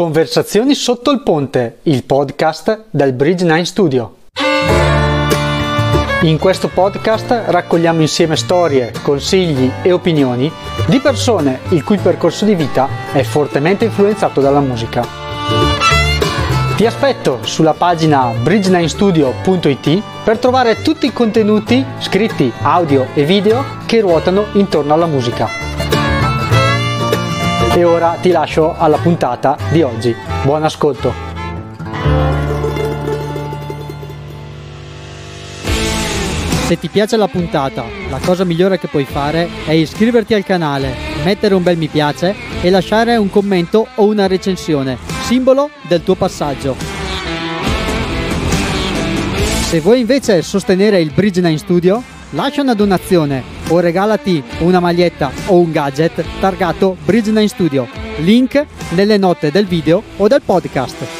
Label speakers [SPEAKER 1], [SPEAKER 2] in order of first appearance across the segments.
[SPEAKER 1] Conversazioni sotto il ponte, il podcast del Bridge 9 Studio. In questo podcast raccogliamo insieme storie, consigli e opinioni di persone il cui percorso di vita è fortemente influenzato dalla musica. Ti aspetto sulla pagina bridge9studio.it per trovare tutti i contenuti scritti, audio e video che ruotano intorno alla musica. E ora ti lascio alla puntata di oggi. Buon ascolto! Se ti piace la puntata, la cosa migliore che puoi fare è iscriverti al canale, mettere un bel mi piace e lasciare un commento o una recensione, simbolo del tuo passaggio. Se vuoi invece sostenere il Bridge 9 Studio, lascia una donazione o regalati una maglietta o un gadget targato Bridge9 Studio. Link nelle note del video o del podcast.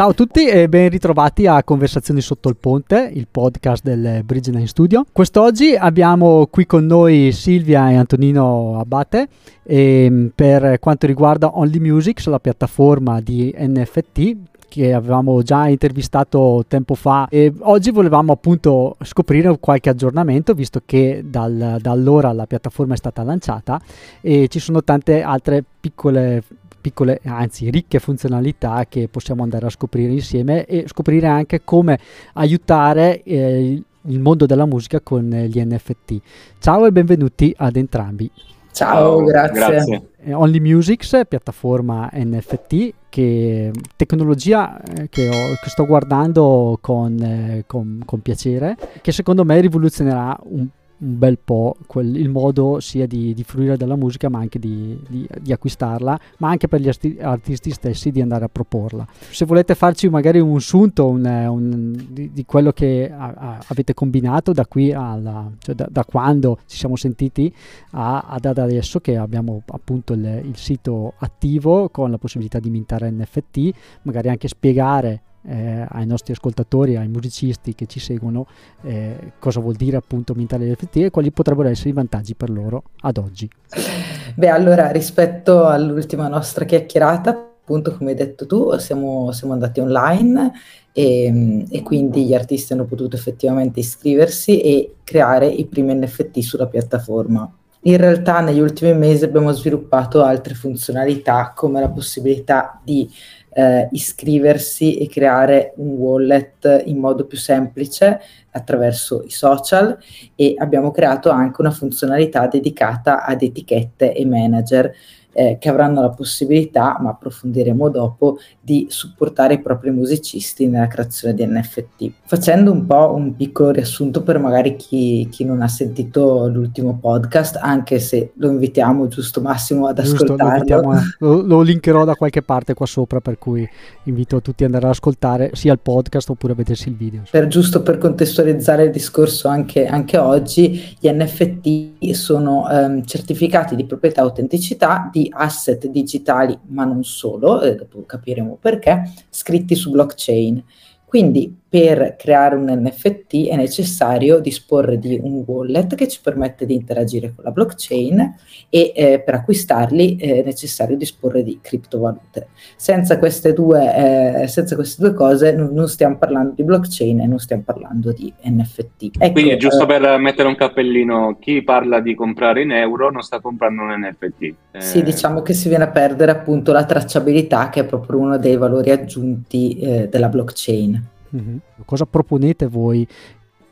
[SPEAKER 1] Ciao a tutti e ben ritrovati a Conversazioni sotto il ponte, il podcast del Bridge 9 Studio. Quest'oggi abbiamo qui con noi Silvia e Antonino Abate e, ehm, per quanto riguarda Only Music, la piattaforma di NFT che avevamo già intervistato tempo fa e oggi volevamo appunto scoprire qualche aggiornamento visto che dal, da allora la piattaforma è stata lanciata e ci sono tante altre piccole piccole, anzi ricche funzionalità che possiamo andare a scoprire insieme e scoprire anche come aiutare eh, il mondo della musica con gli NFT. Ciao e benvenuti ad entrambi.
[SPEAKER 2] Ciao, grazie. grazie.
[SPEAKER 1] Eh, Only Musics, piattaforma NFT, che tecnologia eh, che, ho, che, sto guardando con, eh, con, con, piacere, che secondo me rivoluzionerà un un bel po' quel, il modo sia di, di, fruire della musica ma anche di, di, di acquistarla, ma anche per gli arti- artisti stessi di andare a proporla. Se volete farci magari un sunto un, un, di, quello che a, a, avete combinato da qui alla, cioè da, da, quando ci siamo sentiti a, ad adesso che abbiamo appunto il, il sito attivo con la possibilità di mintare NFT, magari anche spiegare eh, ai nostri ascoltatori, ai musicisti che ci seguono, eh, cosa vuol dire appunto mintare gli NFT e quali potrebbero essere i vantaggi per loro ad oggi.
[SPEAKER 2] Beh, allora rispetto all'ultima nostra chiacchierata, appunto come hai detto tu, siamo, siamo andati online e, e, quindi gli artisti hanno potuto effettivamente iscriversi e creare i primi NFT sulla piattaforma. In realtà negli ultimi mesi abbiamo sviluppato altre funzionalità come la possibilità di eh, iscriversi e creare un wallet in modo più semplice attraverso i social e abbiamo creato anche una funzionalità dedicata ad etichette e manager eh, che avranno la possibilità, ma approfondiremo dopo, di supportare i propri musicisti nella creazione di NFT. Facendo un po' un piccolo riassunto per magari chi, chi non ha sentito l'ultimo podcast, anche se lo invitiamo giusto Massimo ad giusto, ascoltarlo.
[SPEAKER 1] Lo, lo, linkerò da qualche parte qua sopra, per cui invito tutti ad andare ad ascoltare sia il podcast oppure a vedersi il video.
[SPEAKER 2] Per, giusto per contestualizzare il discorso anche, anche oggi, gli NFT sono um, certificati di proprietà e autenticità di di asset digitali, ma non solo, e dopo capiremo perché, scritti su blockchain. Quindi per creare un NFT è necessario disporre di un wallet che ci permette di interagire con la blockchain e eh, per acquistarli è necessario disporre di criptovalute. Senza queste due, eh, senza queste due cose non, non, stiamo parlando di blockchain e non stiamo parlando di NFT.
[SPEAKER 3] Ecco, Quindi giusto eh, per mettere un cappellino, chi parla di comprare in euro non sta comprando un NFT.
[SPEAKER 2] Sì, eh, diciamo che si viene a perdere appunto la tracciabilità che è proprio uno dei valori aggiunti eh, della blockchain.
[SPEAKER 1] Mm-hmm. Cosa proponete voi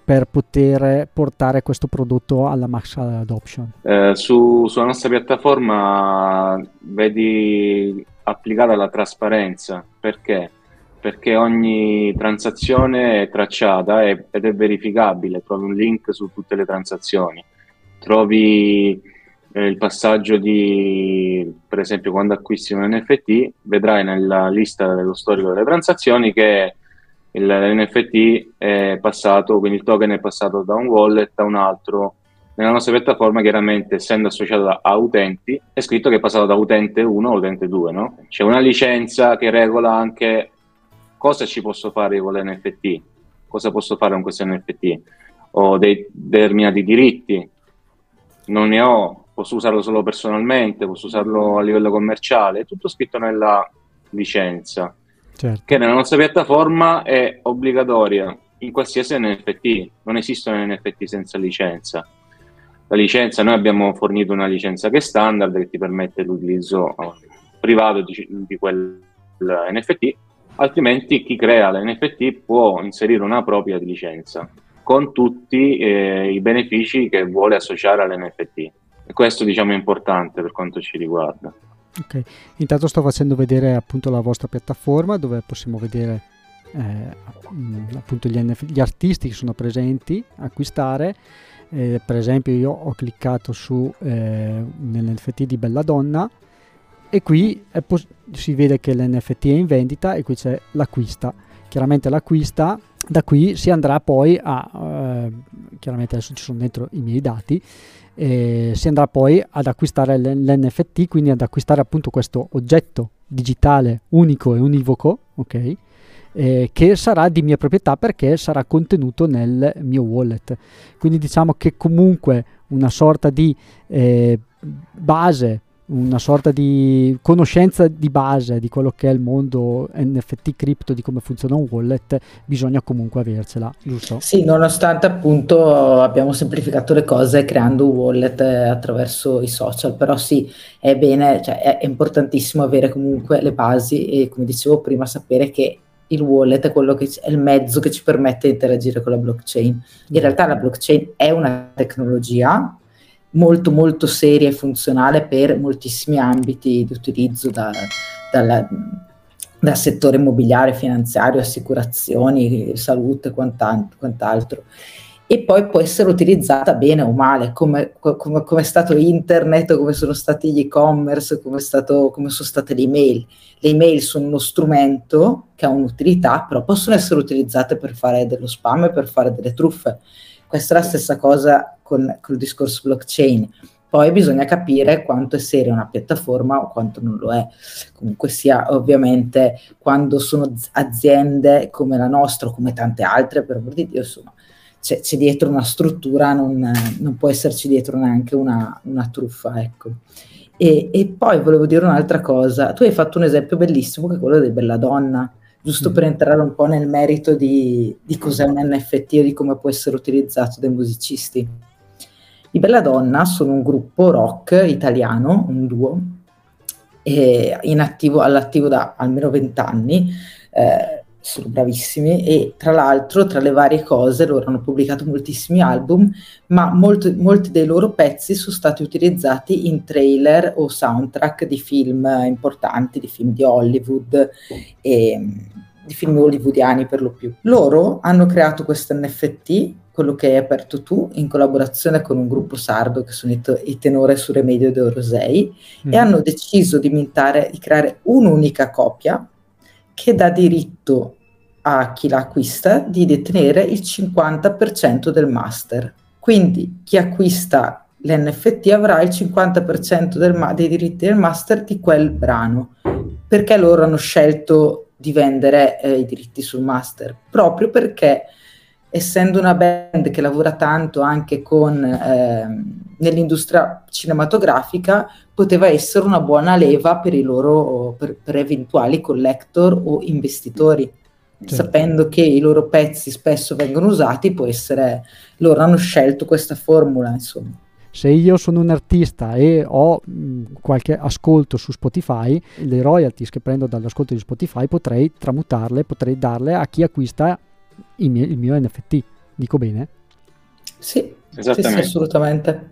[SPEAKER 1] per poter portare questo prodotto alla max adoption?
[SPEAKER 3] Eh, su, sulla nostra piattaforma vedi applicata la trasparenza perché? Perché ogni transazione è tracciata ed è verificabile, trovi un link su tutte le transazioni, trovi eh, il passaggio di, per esempio, quando acquisti un NFT, vedrai nella lista dello storico delle transazioni che l'NFT è passato, quindi il token è passato da un wallet a un altro. Nella nostra piattaforma, chiaramente, essendo associato a utenti, è scritto che è passato da utente 1 a utente 2, no? C'è una licenza che regola anche cosa ci posso fare con l'NFT. cosa posso fare con questo NFT? Ho dei determinati diritti, non ne ho, posso usarlo solo personalmente, posso usarlo a livello commerciale, è tutto scritto nella licenza, certo. che nella nostra piattaforma è obbligatoria in qualsiasi NFT, non esistono NFT senza licenza. La licenza, noi abbiamo fornito una licenza che è standard che ti permette l'utilizzo privato di, di quel NFT, altrimenti chi crea l'NFT può inserire una propria licenza con tutti eh, i benefici che vuole associare all'NFT. E questo diciamo è importante per quanto ci riguarda.
[SPEAKER 1] Ok, intanto sto facendo vedere appunto la vostra piattaforma dove possiamo vedere eh, appunto gli, NF- gli, artisti che sono presenti, acquistare. Eh, per esempio io ho cliccato su eh, nell'NFT di Bella Donna e qui pos- si vede che l'NFT è in vendita e qui c'è l'acquista. Chiaramente l'acquista da qui si andrà poi a, eh, chiaramente adesso ci sono dentro i miei dati, eh, si andrà poi ad acquistare l'NFT, quindi ad acquistare appunto questo oggetto digitale unico e univoco, ok? Eh, che sarà di mia proprietà perché sarà contenuto nel mio wallet. Quindi diciamo che comunque una sorta di eh, base una sorta di conoscenza di base di quello che è il mondo NFT cripto, di come funziona un wallet, bisogna comunque avercela, giusto?
[SPEAKER 2] Sì, nonostante appunto abbiamo semplificato le cose creando un wallet eh, attraverso i social, però sì, è bene, cioè è, importantissimo avere comunque le basi e come dicevo prima sapere che il wallet è, quello che è il mezzo che ci permette di interagire con la blockchain. In realtà la blockchain è una tecnologia molto molto seria e funzionale per moltissimi ambiti di utilizzo da, dalla, dal settore immobiliare, finanziario, assicurazioni, salute e quant'altro. E poi può essere utilizzata bene o male, come, come, come è stato internet, come sono stati gli e-commerce, come, stato, come sono state le email. Le email sono uno strumento che ha un'utilità, però possono essere utilizzate per fare dello spam e per fare delle truffe. Questa è la stessa cosa con, con il discorso blockchain. Poi bisogna capire quanto è seria una piattaforma o quanto non lo è. Comunque sia, ovviamente, quando sono aziende come la nostra o come tante altre, per amor di Dio, insomma, c'è, c'è dietro una struttura, non, non, può esserci dietro neanche una, una truffa, ecco. E, e, poi volevo dire un'altra cosa. Tu hai fatto un esempio bellissimo che è quello di Bella Donna, giusto mm. per entrare un po' nel merito di, di cos'è un NFT e di come può essere utilizzato dai musicisti. I Bella Donna sono un gruppo rock italiano, un duo, all'attivo da almeno vent'anni, eh, sono bravissimi e tra l'altro tra le varie cose loro hanno pubblicato moltissimi album, ma molto, molti dei loro pezzi sono stati utilizzati in trailer o soundtrack di film importanti, di film di Hollywood e di film hollywoodiani per lo più. Loro hanno creato questo NFT quello che hai aperto tu in collaborazione con un gruppo sardo che sono i, to- i tenore su Remedio de Rosei mm. e hanno deciso di, mintare, di creare un'unica copia che dà diritto a chi l'acquista di detenere il 50% del master. Quindi chi acquista l'NFT avrà il 50% del ma- dei diritti del master di quel brano. Perché loro hanno scelto di vendere eh, i diritti sul master? Proprio perché essendo una band che lavora tanto anche con, eh, nell'industria cinematografica, poteva essere una buona leva per, i loro, per, per eventuali collector o investitori. Certo. Sapendo che i loro pezzi spesso vengono usati, può essere loro hanno scelto questa formula, insomma.
[SPEAKER 1] Se io sono un artista e ho mh, qualche ascolto su Spotify, le royalties che prendo dall'ascolto di Spotify potrei tramutarle, potrei darle a chi acquista il mio, il mio NFT. Dico bene?
[SPEAKER 2] Sì, sì, sì, assolutamente.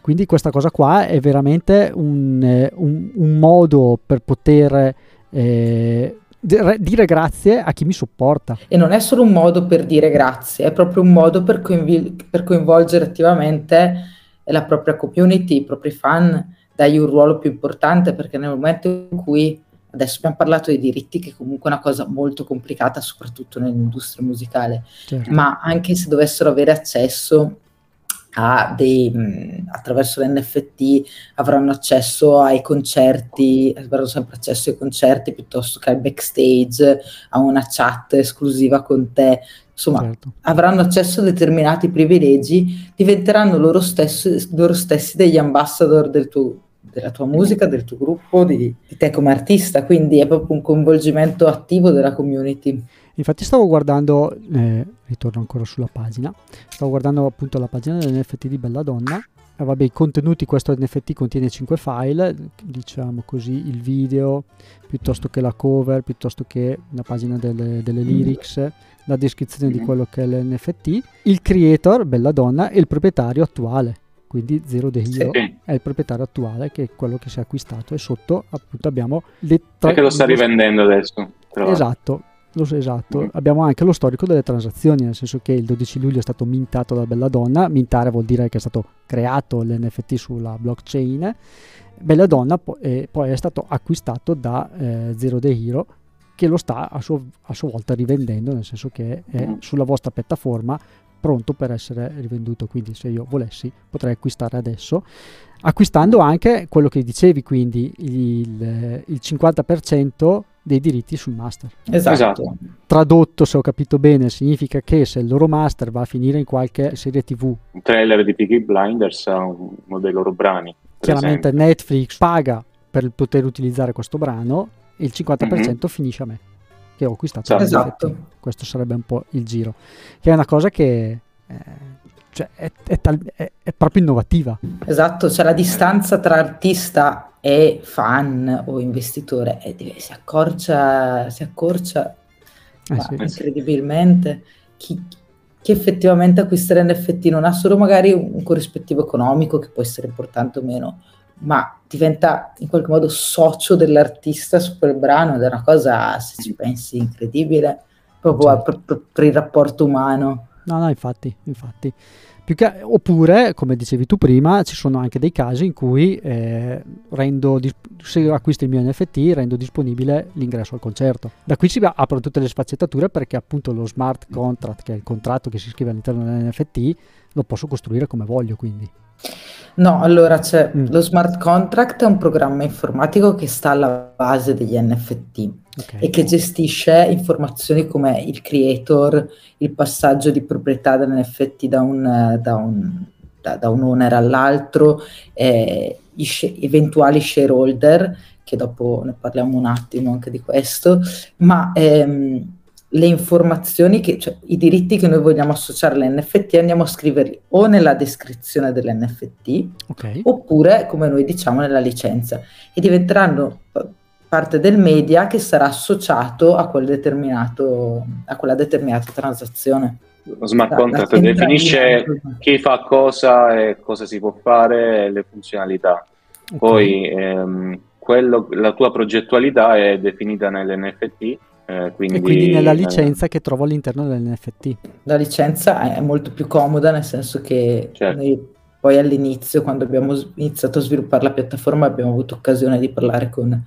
[SPEAKER 1] Quindi questa cosa qua è veramente un, eh, un, un modo per poter eh, dire grazie a chi mi supporta.
[SPEAKER 2] E non è solo un modo per dire grazie, è proprio un modo per, coinvil- per coinvolgere attivamente la propria community, i propri fan, dargli un ruolo più importante perché nel momento in cui Adesso abbiamo parlato dei diritti, che comunque è una cosa molto complicata, soprattutto nell'industria musicale, certo. ma anche se dovessero avere accesso a dei, mh, attraverso l'NFT avranno accesso ai concerti, avranno sempre accesso ai concerti piuttosto che al backstage, a una chat esclusiva con te. insomma, certo. avranno accesso a determinati privilegi, diventeranno loro, stessi, loro stessi degli ambassador del tuo, della tua musica, del tuo gruppo, di, di, te come artista, quindi è proprio un coinvolgimento attivo della community.
[SPEAKER 1] Infatti stavo guardando, eh, ritorno ancora sulla pagina, stavo guardando appunto la pagina dell'NFT di Bella Donna eh, vabbè, i contenuti, questo NFT contiene 5 file, diciamo così, il video, piuttosto che la cover, piuttosto che la pagina delle, delle lyrics, la descrizione di quello che è l'NFT, il creator, bella donna, e il proprietario attuale. Quindi Zero Hero sì. è il proprietario attuale, che è quello che si è acquistato, e sotto appunto abbiamo le
[SPEAKER 3] tre... Perché lo sta rivendendo adesso.
[SPEAKER 1] Però. Esatto, so, esatto. Mm. Abbiamo anche lo storico delle transazioni, nel senso che il 12 luglio è stato mintato da Bella Donna. Mintare vuol dire che è stato creato l'NFT sulla blockchain. Bella Donna po- eh, poi è stato acquistato da eh, Zero The Hero che lo sta a, suo, a, sua volta rivendendo, nel senso che è mm. sulla vostra piattaforma pronto per essere rivenduto. Quindi se io volessi potrei acquistare adesso acquistando anche quello che dicevi, quindi il, il 50% dei diritti sul master.
[SPEAKER 2] Esatto. esatto.
[SPEAKER 1] Tradotto, se ho capito bene, significa che se il loro master va a finire in qualche serie TV,
[SPEAKER 3] un trailer di Piggy Blinders uno dei loro brani.
[SPEAKER 1] Chiaramente esempio. Netflix paga per poter utilizzare questo brano e il 50% mm-hmm. finisce a me che ho acquistato.
[SPEAKER 2] Esatto.
[SPEAKER 1] Questo sarebbe un po' il giro, che è una cosa che eh, cioè, è, è, tal- è, è, proprio innovativa.
[SPEAKER 2] Esatto, cioè la distanza tra artista e fan o investitore è, si accorcia, si accorcia eh sì. incredibilmente. Chi, chi effettivamente acquista l'NFT non ha solo magari un corrispettivo economico che può essere importante o meno, ma diventa in qualche modo socio dell'artista su quel brano ed è una cosa, se ci pensi, incredibile proprio certo. per, per, per il rapporto umano.
[SPEAKER 1] No, no, infatti, infatti. Che, oppure, come dicevi tu prima, ci sono anche dei casi in cui eh, rendo, se acquisto il mio NFT rendo disponibile l'ingresso al concerto. Da qui si aprono tutte le sfaccettature perché appunto lo smart contract, che è il contratto che si scrive all'interno dell'NFT, lo posso costruire come voglio quindi.
[SPEAKER 2] No, allora c'è mm. lo smart contract è un programma informatico che sta alla base degli NFT okay. e che gestisce informazioni come il creator, il passaggio di proprietà dell'NFT da un, da un, da, da un owner all'altro, eh, sh- eventuali shareholder, che dopo ne parliamo un attimo anche di questo, ma ehm, le informazioni, che, cioè i diritti che noi vogliamo associare all'NFT andiamo a scriverli o nella descrizione dell'NFT okay. oppure, come noi diciamo, nella licenza e diventeranno parte del media che sarà associato a, quel determinato, a quella determinata transazione.
[SPEAKER 3] Lo smart contract definisce chi fa cosa e cosa si può fare e le funzionalità. Okay. Poi ehm, quello, la tua progettualità è definita nell'NFT
[SPEAKER 1] eh, quindi, e quindi nella licenza eh, che trovo all'interno dell'NFT.
[SPEAKER 2] La licenza è molto più comoda nel senso che certo. noi poi all'inizio, quando abbiamo iniziato a sviluppare la piattaforma, abbiamo avuto occasione di parlare con,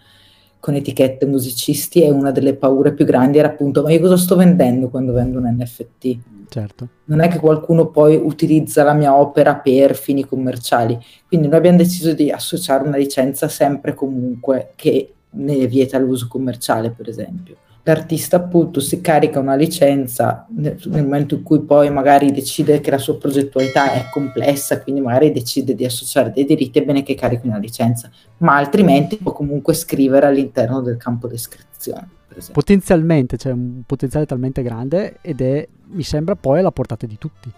[SPEAKER 2] con etichette musicisti e una delle paure più grandi era appunto ma io cosa sto vendendo quando vendo un NFT?
[SPEAKER 1] Certo.
[SPEAKER 2] Non è che qualcuno poi utilizza la mia opera per fini commerciali, quindi noi abbiamo deciso di associare una licenza sempre comunque che ne vieta l'uso commerciale, per esempio l'artista appunto si carica una licenza nel, nel, momento in cui poi magari decide che la sua progettualità è complessa, quindi magari decide di associare dei diritti, è bene che carichi una licenza, ma altrimenti può comunque scrivere all'interno del campo descrizione.
[SPEAKER 1] Potenzialmente, c'è cioè un potenziale talmente grande ed è, mi sembra, poi alla portata di tutti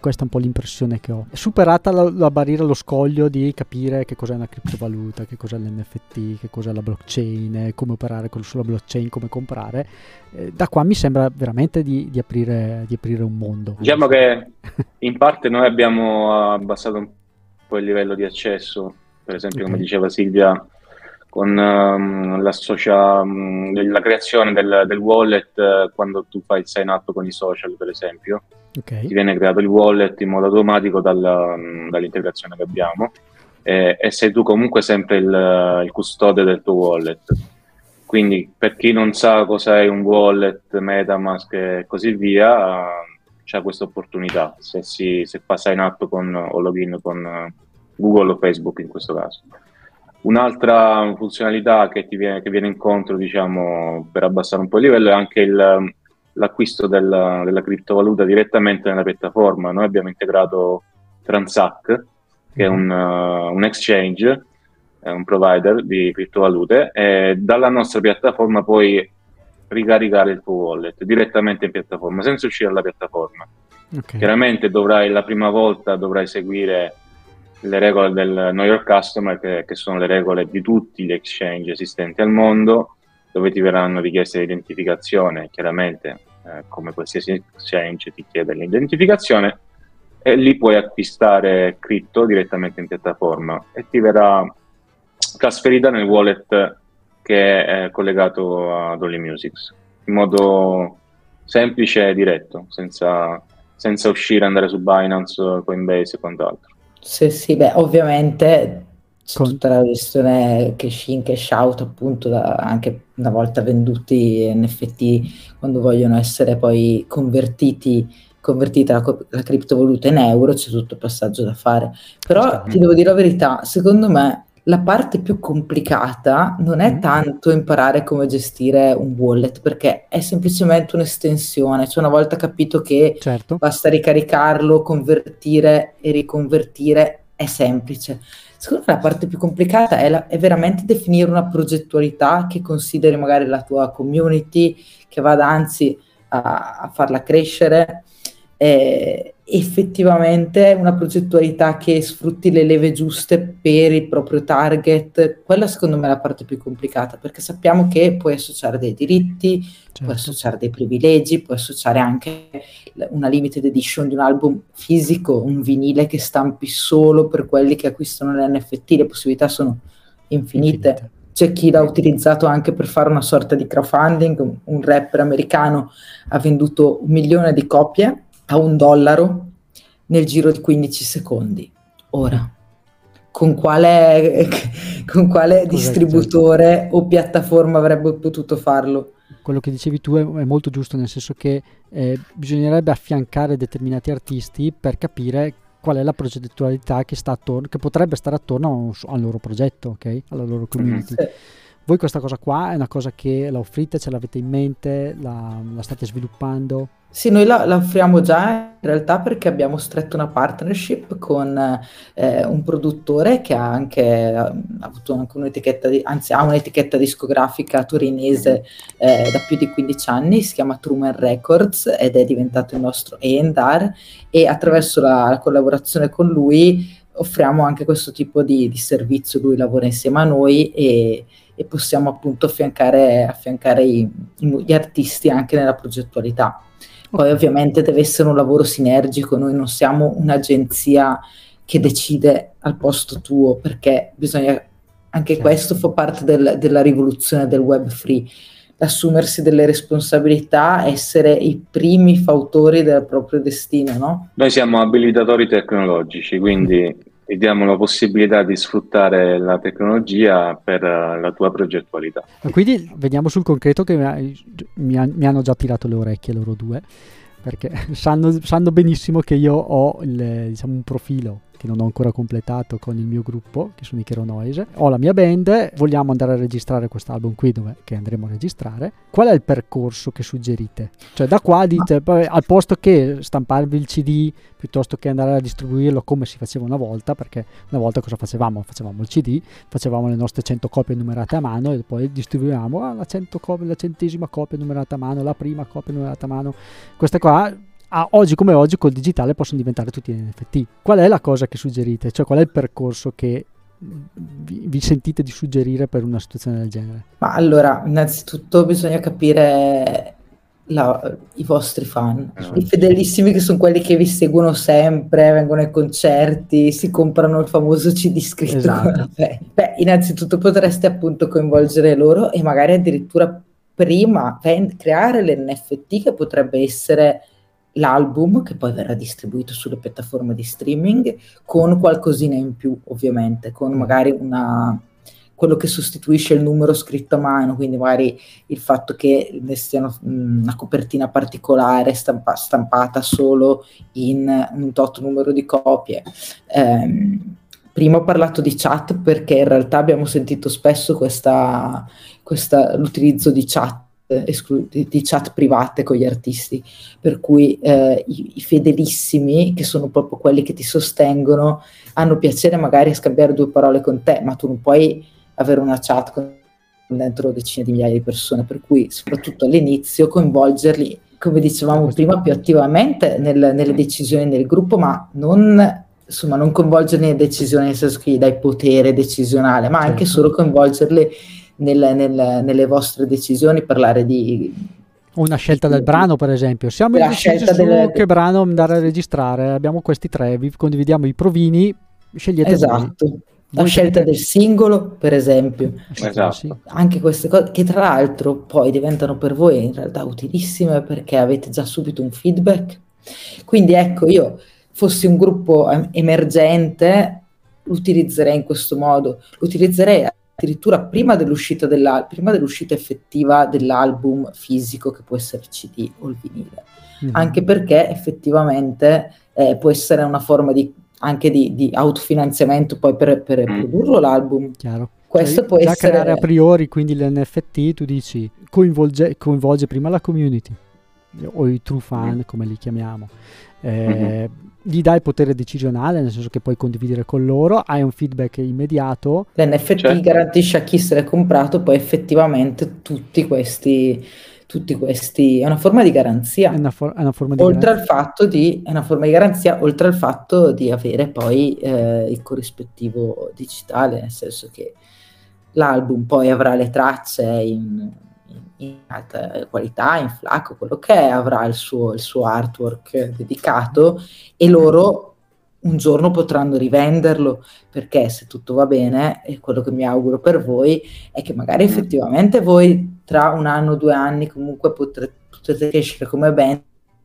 [SPEAKER 1] questa è un po' l'impressione che ho. È superata la, la, barriera, lo scoglio di capire che cos'è una criptovaluta, che cos'è l'NFT, che cos'è la blockchain, come operare con, sulla blockchain, come comprare. Eh, da qua mi sembra veramente di, di, aprire, di, aprire, un mondo.
[SPEAKER 3] Diciamo che in parte noi abbiamo abbassato un po' il livello di accesso, per esempio okay. come diceva Silvia, con um, la, um, la, creazione del, del wallet uh, quando tu fai il sign up con i social, per esempio Okay. Ti viene creato il wallet in modo automatico dalla, dall'integrazione che abbiamo eh, e sei tu comunque sempre il, il, custode del tuo wallet. Quindi per chi non sa cos'è un wallet, Metamask e così via, c'è questa opportunità se, si, se fa sign up con, o login con Google o Facebook in questo caso. Un'altra funzionalità che, ti viene, che viene incontro diciamo, per abbassare un po' il livello è anche il l'acquisto della, della, criptovaluta direttamente nella piattaforma. Noi abbiamo integrato Transact, che è un, uh, un exchange, è un provider di criptovalute, e dalla nostra piattaforma puoi ricaricare il tuo wallet direttamente in piattaforma, senza uscire dalla piattaforma. Okay. Chiaramente dovrai, la prima volta dovrai seguire le regole del Know Your Customer, che, che sono le regole di tutti gli exchange esistenti al mondo, dove ti verranno richieste l'identificazione, chiaramente eh, come qualsiasi exchange ti chiede l'identificazione, e lì puoi acquistare cripto direttamente in piattaforma e ti verrà trasferita nel wallet che è collegato ad Only Music in modo semplice e diretto, senza, senza uscire, andare su Binance, Coinbase e quant'altro.
[SPEAKER 2] Sì, sì, beh, ovviamente con... tutta la questione cash in, cash out, appunto, da, anche una volta venduti NFT, quando vogliono essere poi convertiti, convertita la, la criptovaluta in euro, c'è tutto il passaggio da fare. Però ti devo dire la verità, secondo me la parte più complicata non è mm. tanto imparare come gestire un wallet, perché è semplicemente un'estensione. Cioè, una volta capito che certo. basta ricaricarlo, convertire e riconvertire, è semplice. Secondo me la parte più complicata è, la, è veramente definire una progettualità che consideri magari la tua community, che vada anzi a, a farla crescere. Eh, effettivamente una progettualità che sfrutti le leve giuste per il proprio target, quella secondo me è la parte più complicata, perché sappiamo che puoi associare dei diritti, certo. puoi associare dei privilegi, puoi associare anche una limited edition di un album fisico, un vinile che stampi solo per quelli che acquistano l'NFT, le possibilità sono infinite. infinite. C'è chi l'ha utilizzato anche per fare una sorta di crowdfunding, un rapper americano ha venduto un milione di copie a un dollaro nel giro di 15 secondi. Ora, con quale, con quale distributore o piattaforma avrebbe potuto farlo?
[SPEAKER 1] Quello che dicevi tu è, è molto giusto, nel senso che eh, bisognerebbe affiancare determinati artisti per capire qual è la progettualità che, sta attorno, che potrebbe stare attorno al loro progetto, okay? alla loro community. Sì. Voi questa cosa qua è una cosa che la offrite, ce l'avete in mente, la, la state sviluppando?
[SPEAKER 2] Sì, noi la, la, offriamo già in realtà perché abbiamo stretto una partnership con eh, un produttore che ha anche ha avuto anche un'etichetta, di, anzi ha un'etichetta discografica torinese eh, da più di 15 anni, si chiama Truman Records ed è diventato il nostro A&R e attraverso la, la collaborazione con lui offriamo anche questo tipo di, di servizio, lui lavora insieme a noi e e possiamo appunto affiancare, affiancare i, gli artisti anche nella progettualità. Poi ovviamente deve essere un lavoro sinergico, noi non siamo un'agenzia che decide al posto tuo perché bisogna, anche questo fa parte del, della rivoluzione del web free, assumersi delle responsabilità, essere i primi fautori del proprio destino, no?
[SPEAKER 3] Noi siamo abilitatori tecnologici, quindi e diamo la possibilità di sfruttare la tecnologia per eh, la tua progettualità.
[SPEAKER 1] Quindi veniamo sul concreto che mi, ha, mi hanno già tirato le orecchie loro due, perché sanno, sanno benissimo che io ho il, diciamo, un profilo che non ho ancora completato con il mio gruppo, che sono i Chero Noise. Ho la mia band, vogliamo andare a registrare quest'album qui dove, che andremo a registrare. Qual è il percorso che suggerite? Cioè da qua dite, al posto che stamparvi il CD, piuttosto che andare a distribuirlo come si faceva una volta, perché una volta cosa facevamo? Facevamo il CD, facevamo le nostre 100 copie numerate a mano e poi distribuivamo ah, la, copie, la centesima copia numerata a mano, la prima copia numerata a mano. Queste qua a oggi come oggi col digitale possono diventare tutti NFT. Qual è la cosa che suggerite? Cioè qual è il percorso che vi, vi, sentite di suggerire per una situazione del genere?
[SPEAKER 2] Ma allora, innanzitutto bisogna capire la, i vostri fan, eh. i fedelissimi che sono quelli che vi seguono sempre, vengono ai concerti, si comprano il famoso CD scritto. Esatto. Beh, innanzitutto potreste appunto coinvolgere loro e magari addirittura prima creare l'NFT che potrebbe essere l'album che poi verrà distribuito sulle piattaforme di streaming con qualcosina in più ovviamente con magari una quello che sostituisce il numero scritto a mano quindi magari il fatto che ne sia una copertina particolare stampa, stampata solo in un tot numero di copie. Eh, prima ho parlato di chat perché in realtà abbiamo sentito spesso questa, questa, l'utilizzo di chat esclu- di, chat private con gli artisti, per cui eh, i, i, fedelissimi, che sono proprio quelli che ti sostengono, hanno piacere magari a scambiare due parole con te, ma tu non puoi avere una chat con dentro decine di migliaia di persone, per cui soprattutto all'inizio coinvolgerli, come dicevamo prima, più attivamente nel, nelle decisioni del gruppo, ma non, insomma, non coinvolgerli nelle decisioni nel senso che gli dai potere decisionale, ma anche certo. solo coinvolgerli nel, nel, nelle vostre decisioni, parlare di
[SPEAKER 1] una scelta del brano, per esempio. Siamo indecisi su delle... che brano andare a registrare. Abbiamo questi tre, vi condividiamo i provini, scegliete
[SPEAKER 2] Esatto. Voi. La scelta del singolo, per esempio.
[SPEAKER 3] Esatto.
[SPEAKER 2] Anche queste cose che tra l'altro poi diventano per voi in realtà utilissime perché avete già subito un feedback. Quindi ecco, io fossi un gruppo emergente, utilizzerei in questo modo. Lo utilizzerei addirittura prima dell'uscita, prima dell'uscita effettiva dell'album fisico che può essere CD o il vinile, mm-hmm. anche perché effettivamente eh, può essere una forma di, anche di, di autofinanziamento poi per, per mm. produrlo l'album.
[SPEAKER 1] Chiaro. Questo cioè, può già essere... creare a priori quindi l'NFT, tu dici coinvolge, coinvolge prima la community o i true fan mm. come li chiamiamo. Eh, mm-hmm gli dai potere decisionale, nel senso che puoi condividere con loro, hai un feedback immediato.
[SPEAKER 2] L'NFT certo. garantisce a chi se l'è comprato poi effettivamente tutti questi, tutti questi è una forma di garanzia.
[SPEAKER 1] È una, for- è una forma di
[SPEAKER 2] oltre
[SPEAKER 1] garanzia.
[SPEAKER 2] al fatto di, è una forma di garanzia, oltre al fatto di avere poi eh, il corrispettivo digitale, nel senso che l'album poi avrà le tracce in in alta qualità, in FLAC, quello che è, avrà il suo, il suo artwork dedicato e loro un giorno potranno rivenderlo perché se tutto va bene e quello che mi auguro per voi è che magari effettivamente voi tra un anno, due anni comunque potrete, potete crescere come band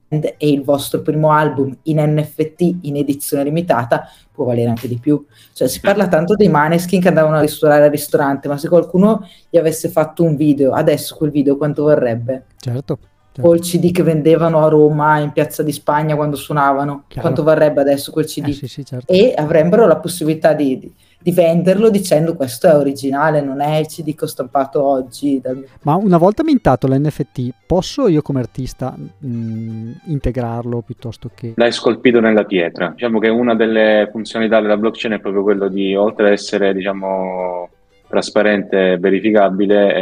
[SPEAKER 2] e il vostro primo album in NFT in edizione limitata può valere anche di più. Cioè, si parla tanto dei maneskin che andavano a ristorare al ristorante, ma se qualcuno gli avesse fatto un video, adesso quel video quanto varrebbe?
[SPEAKER 1] Certo.
[SPEAKER 2] certo. O il CD che vendevano a Roma in Piazza di Spagna quando suonavano, Chiaro. quanto varrebbe adesso quel CD?
[SPEAKER 1] Eh, sì, sì, certo.
[SPEAKER 2] E avrebbero la possibilità di, di di venderlo dicendo questo è originale, non è il CD che ho stampato oggi.
[SPEAKER 1] Ma una volta mintato l'NFT, posso io come artista mh, mm, integrarlo piuttosto che...
[SPEAKER 3] L'hai scolpito nella pietra. Diciamo che una delle funzionalità della blockchain è proprio quello di, oltre ad essere diciamo, trasparente, verificabile,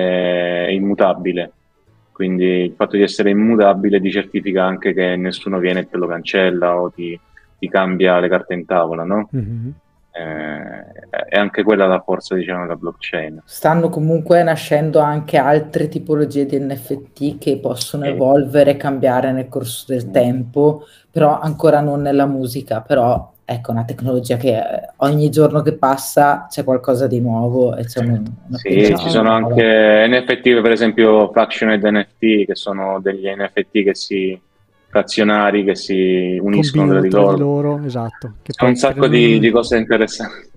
[SPEAKER 3] è immutabile. Quindi il fatto di essere immutabile ti certifica anche che nessuno viene e te lo cancella o ti, ti cambia le carte in tavola, no? Mm-hmm eh, è anche quella la forza diciamo della blockchain
[SPEAKER 2] stanno comunque nascendo anche altre tipologie di NFT che possono evolvere e cambiare nel corso del tempo però ancora non nella musica però ecco una tecnologia che eh, ogni giorno che passa c'è qualcosa di nuovo e c'è una
[SPEAKER 3] sì, ci sono anche NFT per esempio Fractioned NFT che sono degli NFT che si frazionari che si uniscono tra di loro. Di loro
[SPEAKER 1] esatto.
[SPEAKER 3] C'è un sacco di, di, cose interessanti.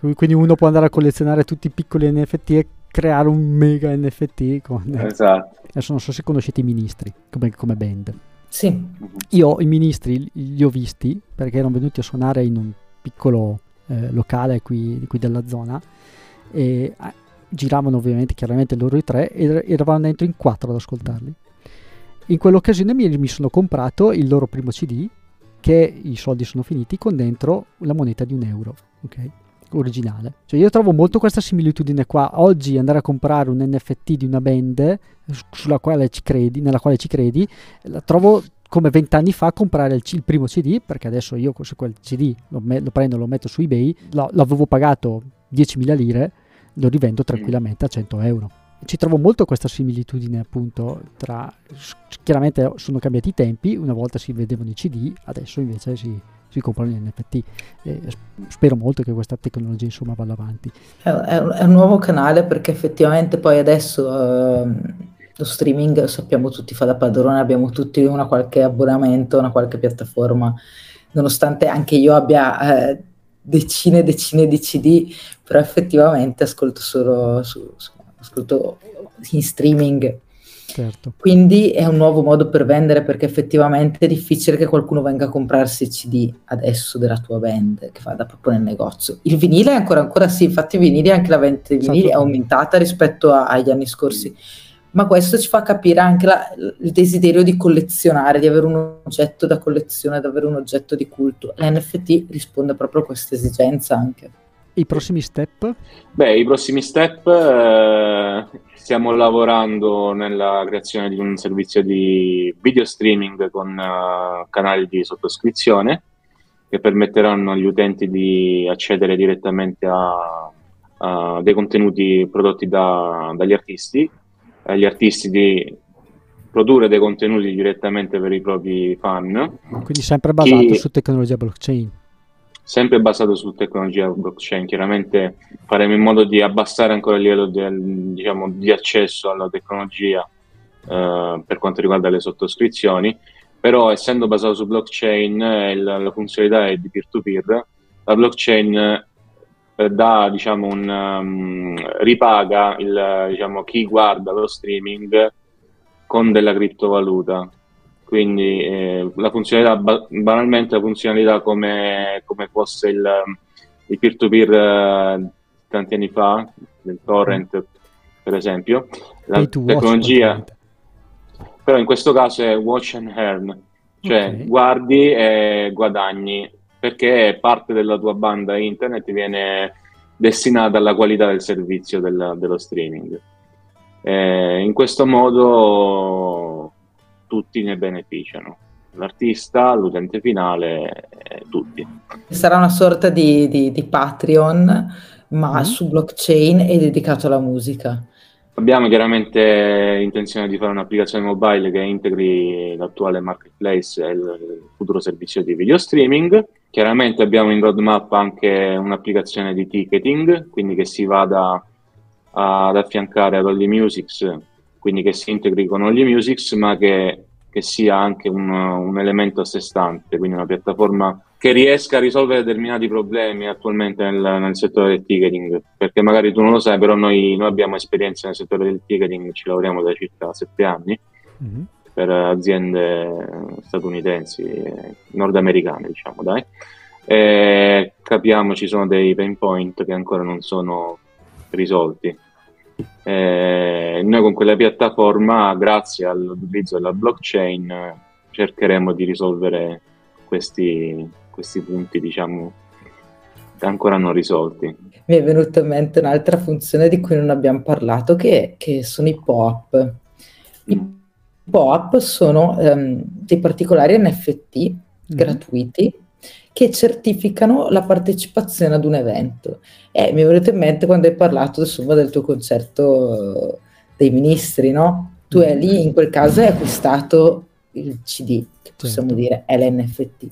[SPEAKER 1] Quindi uno può andare a collezionare tutti i piccoli NFT e creare un mega NFT. Con...
[SPEAKER 3] Esatto.
[SPEAKER 1] Adesso non so se conoscete i ministri come, come band.
[SPEAKER 2] Sì.
[SPEAKER 1] Mhm. Io i ministri li ho visti perché erano venuti a suonare in un piccolo eh, locale qui, qui, della zona e eh, giravano ovviamente chiaramente loro i tre e eravamo dentro in quattro ad ascoltarli in quell'occasione mi, mi sono comprato il loro primo CD, che i soldi sono finiti, con dentro la moneta di un euro, ok? Originale. Cioè io trovo molto questa similitudine qua. Oggi andare a comprare un NFT di una band sulla quale ci credi, nella quale ci credi, la trovo come vent'anni fa comprare il, il, primo CD, perché adesso io su quel CD lo, me, lo prendo, lo metto su eBay, lo, l'avevo pagato 10.000 lire, lo rivendo tranquillamente a 100 euro ci trovo molto questa similitudine appunto tra chiaramente sono cambiati i tempi una volta si vedevano i cd adesso invece si, si comprano gli NFT e spero molto che questa tecnologia insomma vada avanti.
[SPEAKER 2] È, un, è un, nuovo canale perché effettivamente poi adesso uh, lo streaming sappiamo tutti fa da padrone abbiamo tutti una qualche abbonamento una qualche piattaforma. Nonostante anche io abbia uh, decine e decine di cd però effettivamente ascolto solo su, su ascolto in streaming.
[SPEAKER 1] Certo.
[SPEAKER 2] Quindi è un nuovo modo per vendere perché effettivamente è difficile che qualcuno venga a comprarsi il CD adesso della tua band che vada proprio nel negozio. Il vinile è ancora, ancora sì, infatti i vinili, anche la vendita dei vinili è aumentata rispetto a, agli anni scorsi, ma questo ci fa capire anche la, il desiderio di collezionare, di avere un oggetto da collezione, di avere un oggetto di culto. L'NFT risponde proprio a questa esigenza anche.
[SPEAKER 1] I prossimi step?
[SPEAKER 3] Beh, i prossimi step eh, stiamo lavorando nella creazione di un servizio di video streaming con uh, canali di sottoscrizione che permetteranno agli utenti di accedere direttamente a, a dei contenuti prodotti da, dagli artisti, agli artisti di produrre dei contenuti direttamente per i propri fan.
[SPEAKER 1] Quindi sempre basato Chi... su tecnologia blockchain
[SPEAKER 3] sempre basato su tecnologia blockchain. Chiaramente faremo in modo di abbassare ancora il livello del, diciamo, di accesso alla tecnologia eh, per quanto riguarda le sottoscrizioni, però essendo basato su blockchain e la, funzionalità è di peer-to-peer, la blockchain eh, diciamo, un, um, ripaga il, diciamo, chi guarda lo streaming con della criptovaluta quindi eh, la funzionalità, ba- banalmente la funzionalità come, come fosse il, il peer-to-peer eh, tanti anni fa, del torrent per esempio, la tecnologia, watch, però in questo caso è watch and earn, cioè okay. guardi e guadagni, perché parte della tua banda internet viene destinata alla qualità del servizio del, dello streaming. Eh, in questo modo tutti ne beneficiano. L'artista, l'utente finale, eh, tutti.
[SPEAKER 2] Sarà una sorta di, di, di Patreon, ma mm. su blockchain e dedicato alla musica.
[SPEAKER 3] Abbiamo chiaramente intenzione di fare un'applicazione mobile che integri l'attuale marketplace e il futuro servizio di video streaming. Chiaramente abbiamo in roadmap anche un'applicazione di ticketing, quindi che si vada ad affiancare ad Only Music quindi che si integri con Only Music, ma che, che sia anche un, un, elemento a sé stante, quindi una piattaforma che riesca a risolvere determinati problemi attualmente nel, nel settore del ticketing, perché magari tu non lo sai, però noi, noi abbiamo esperienza nel settore del ticketing, ci lavoriamo da circa sette anni. Mm-hmm. per aziende statunitensi, nordamericane, diciamo, dai. E capiamo ci sono dei pain point che ancora non sono risolti eh, noi con quella piattaforma, grazie all'utilizzo della blockchain, cercheremo di risolvere questi, questi punti, diciamo, ancora non risolti.
[SPEAKER 2] Mi è venuta in mente un'altra funzione di cui non abbiamo parlato, che, che sono i POAP. I mm. POAP sono um, dei particolari NFT mm. gratuiti che certificano la partecipazione ad un evento. E mi è venuto in mente quando hai parlato insomma, del tuo concerto eh, dei ministri, no? Tu è lì, in quel caso hai acquistato il CD, che possiamo certo. dire è l'NFT.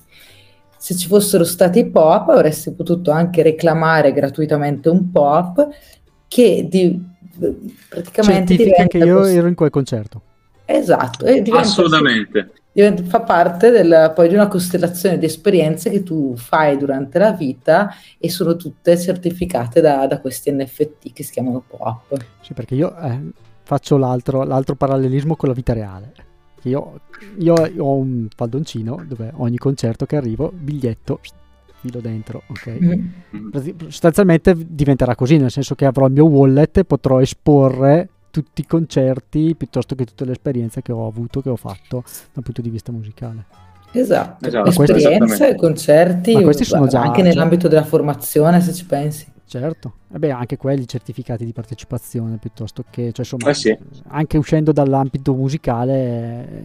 [SPEAKER 2] Se ci fossero stati i pop, avresti potuto anche reclamare gratuitamente un pop che di, praticamente
[SPEAKER 1] certifica che io ero in quel concerto.
[SPEAKER 2] Esatto,
[SPEAKER 3] assolutamente
[SPEAKER 2] diventa, fa parte del, poi di una costellazione di esperienze che tu fai durante la vita e sono tutte certificate da, da questi NFT che si chiamano POAP.
[SPEAKER 1] Sì, perché io eh, faccio l'altro, l'altro, parallelismo con la vita reale. Io, io, ho un faldoncino dove ogni concerto che arrivo, biglietto, filo dentro, ok? Mm. Sostanzialmente diventerà così, nel senso che avrò il mio wallet e potrò esporre tutti i concerti piuttosto che tutte le esperienze che ho avuto, che ho fatto dal punto di vista musicale.
[SPEAKER 2] Esatto, esatto. esperienze, concerti, Ma questi sono già, anche nell'ambito della formazione se ci pensi.
[SPEAKER 1] Certo, e beh, anche quelli certificati di partecipazione piuttosto che, cioè insomma, eh sì. anche uscendo dall'ambito musicale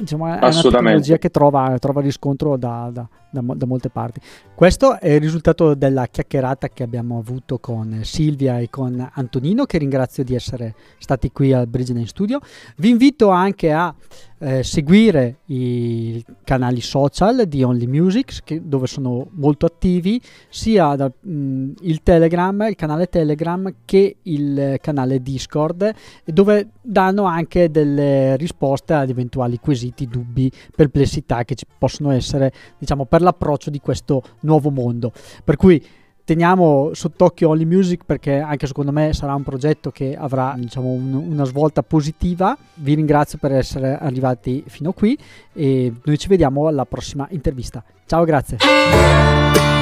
[SPEAKER 1] insomma, è una tecnologia che trova, trova riscontro da, da, da, da, molte parti. Questo è il risultato della chiacchierata che abbiamo avuto con Silvia e con Antonino, che ringrazio di essere stati qui al Bridge Studio. Vi invito anche a eh, seguire i canali social di Only Music che, dove sono molto attivi sia da, mh, il Telegram, il canale Telegram che il canale Discord dove danno anche delle risposte ad eventuali quesiti, dubbi, perplessità che ci possono essere diciamo per l'approccio di questo nuovo mondo. Per cui teniamo sott'occhio Only Music perché anche secondo me sarà un progetto che avrà diciamo, un, una svolta positiva. Vi ringrazio per essere arrivati fino qui e noi ci vediamo alla prossima intervista. Ciao, grazie.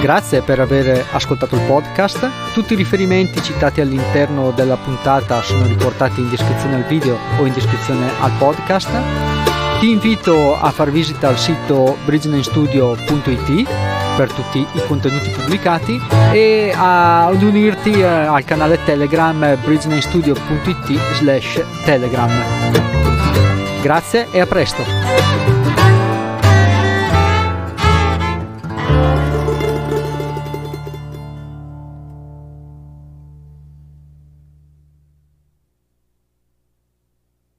[SPEAKER 1] Grazie per aver ascoltato il podcast. Tutti i riferimenti citati all'interno della puntata sono riportati in descrizione al video o in descrizione al podcast. Ti invito a far visita al sito bridgenamestudio.it per tutti i contenuti pubblicati e ad unirti eh, al canale Telegram bridgenamestudio.it slash telegram. Grazie e a presto!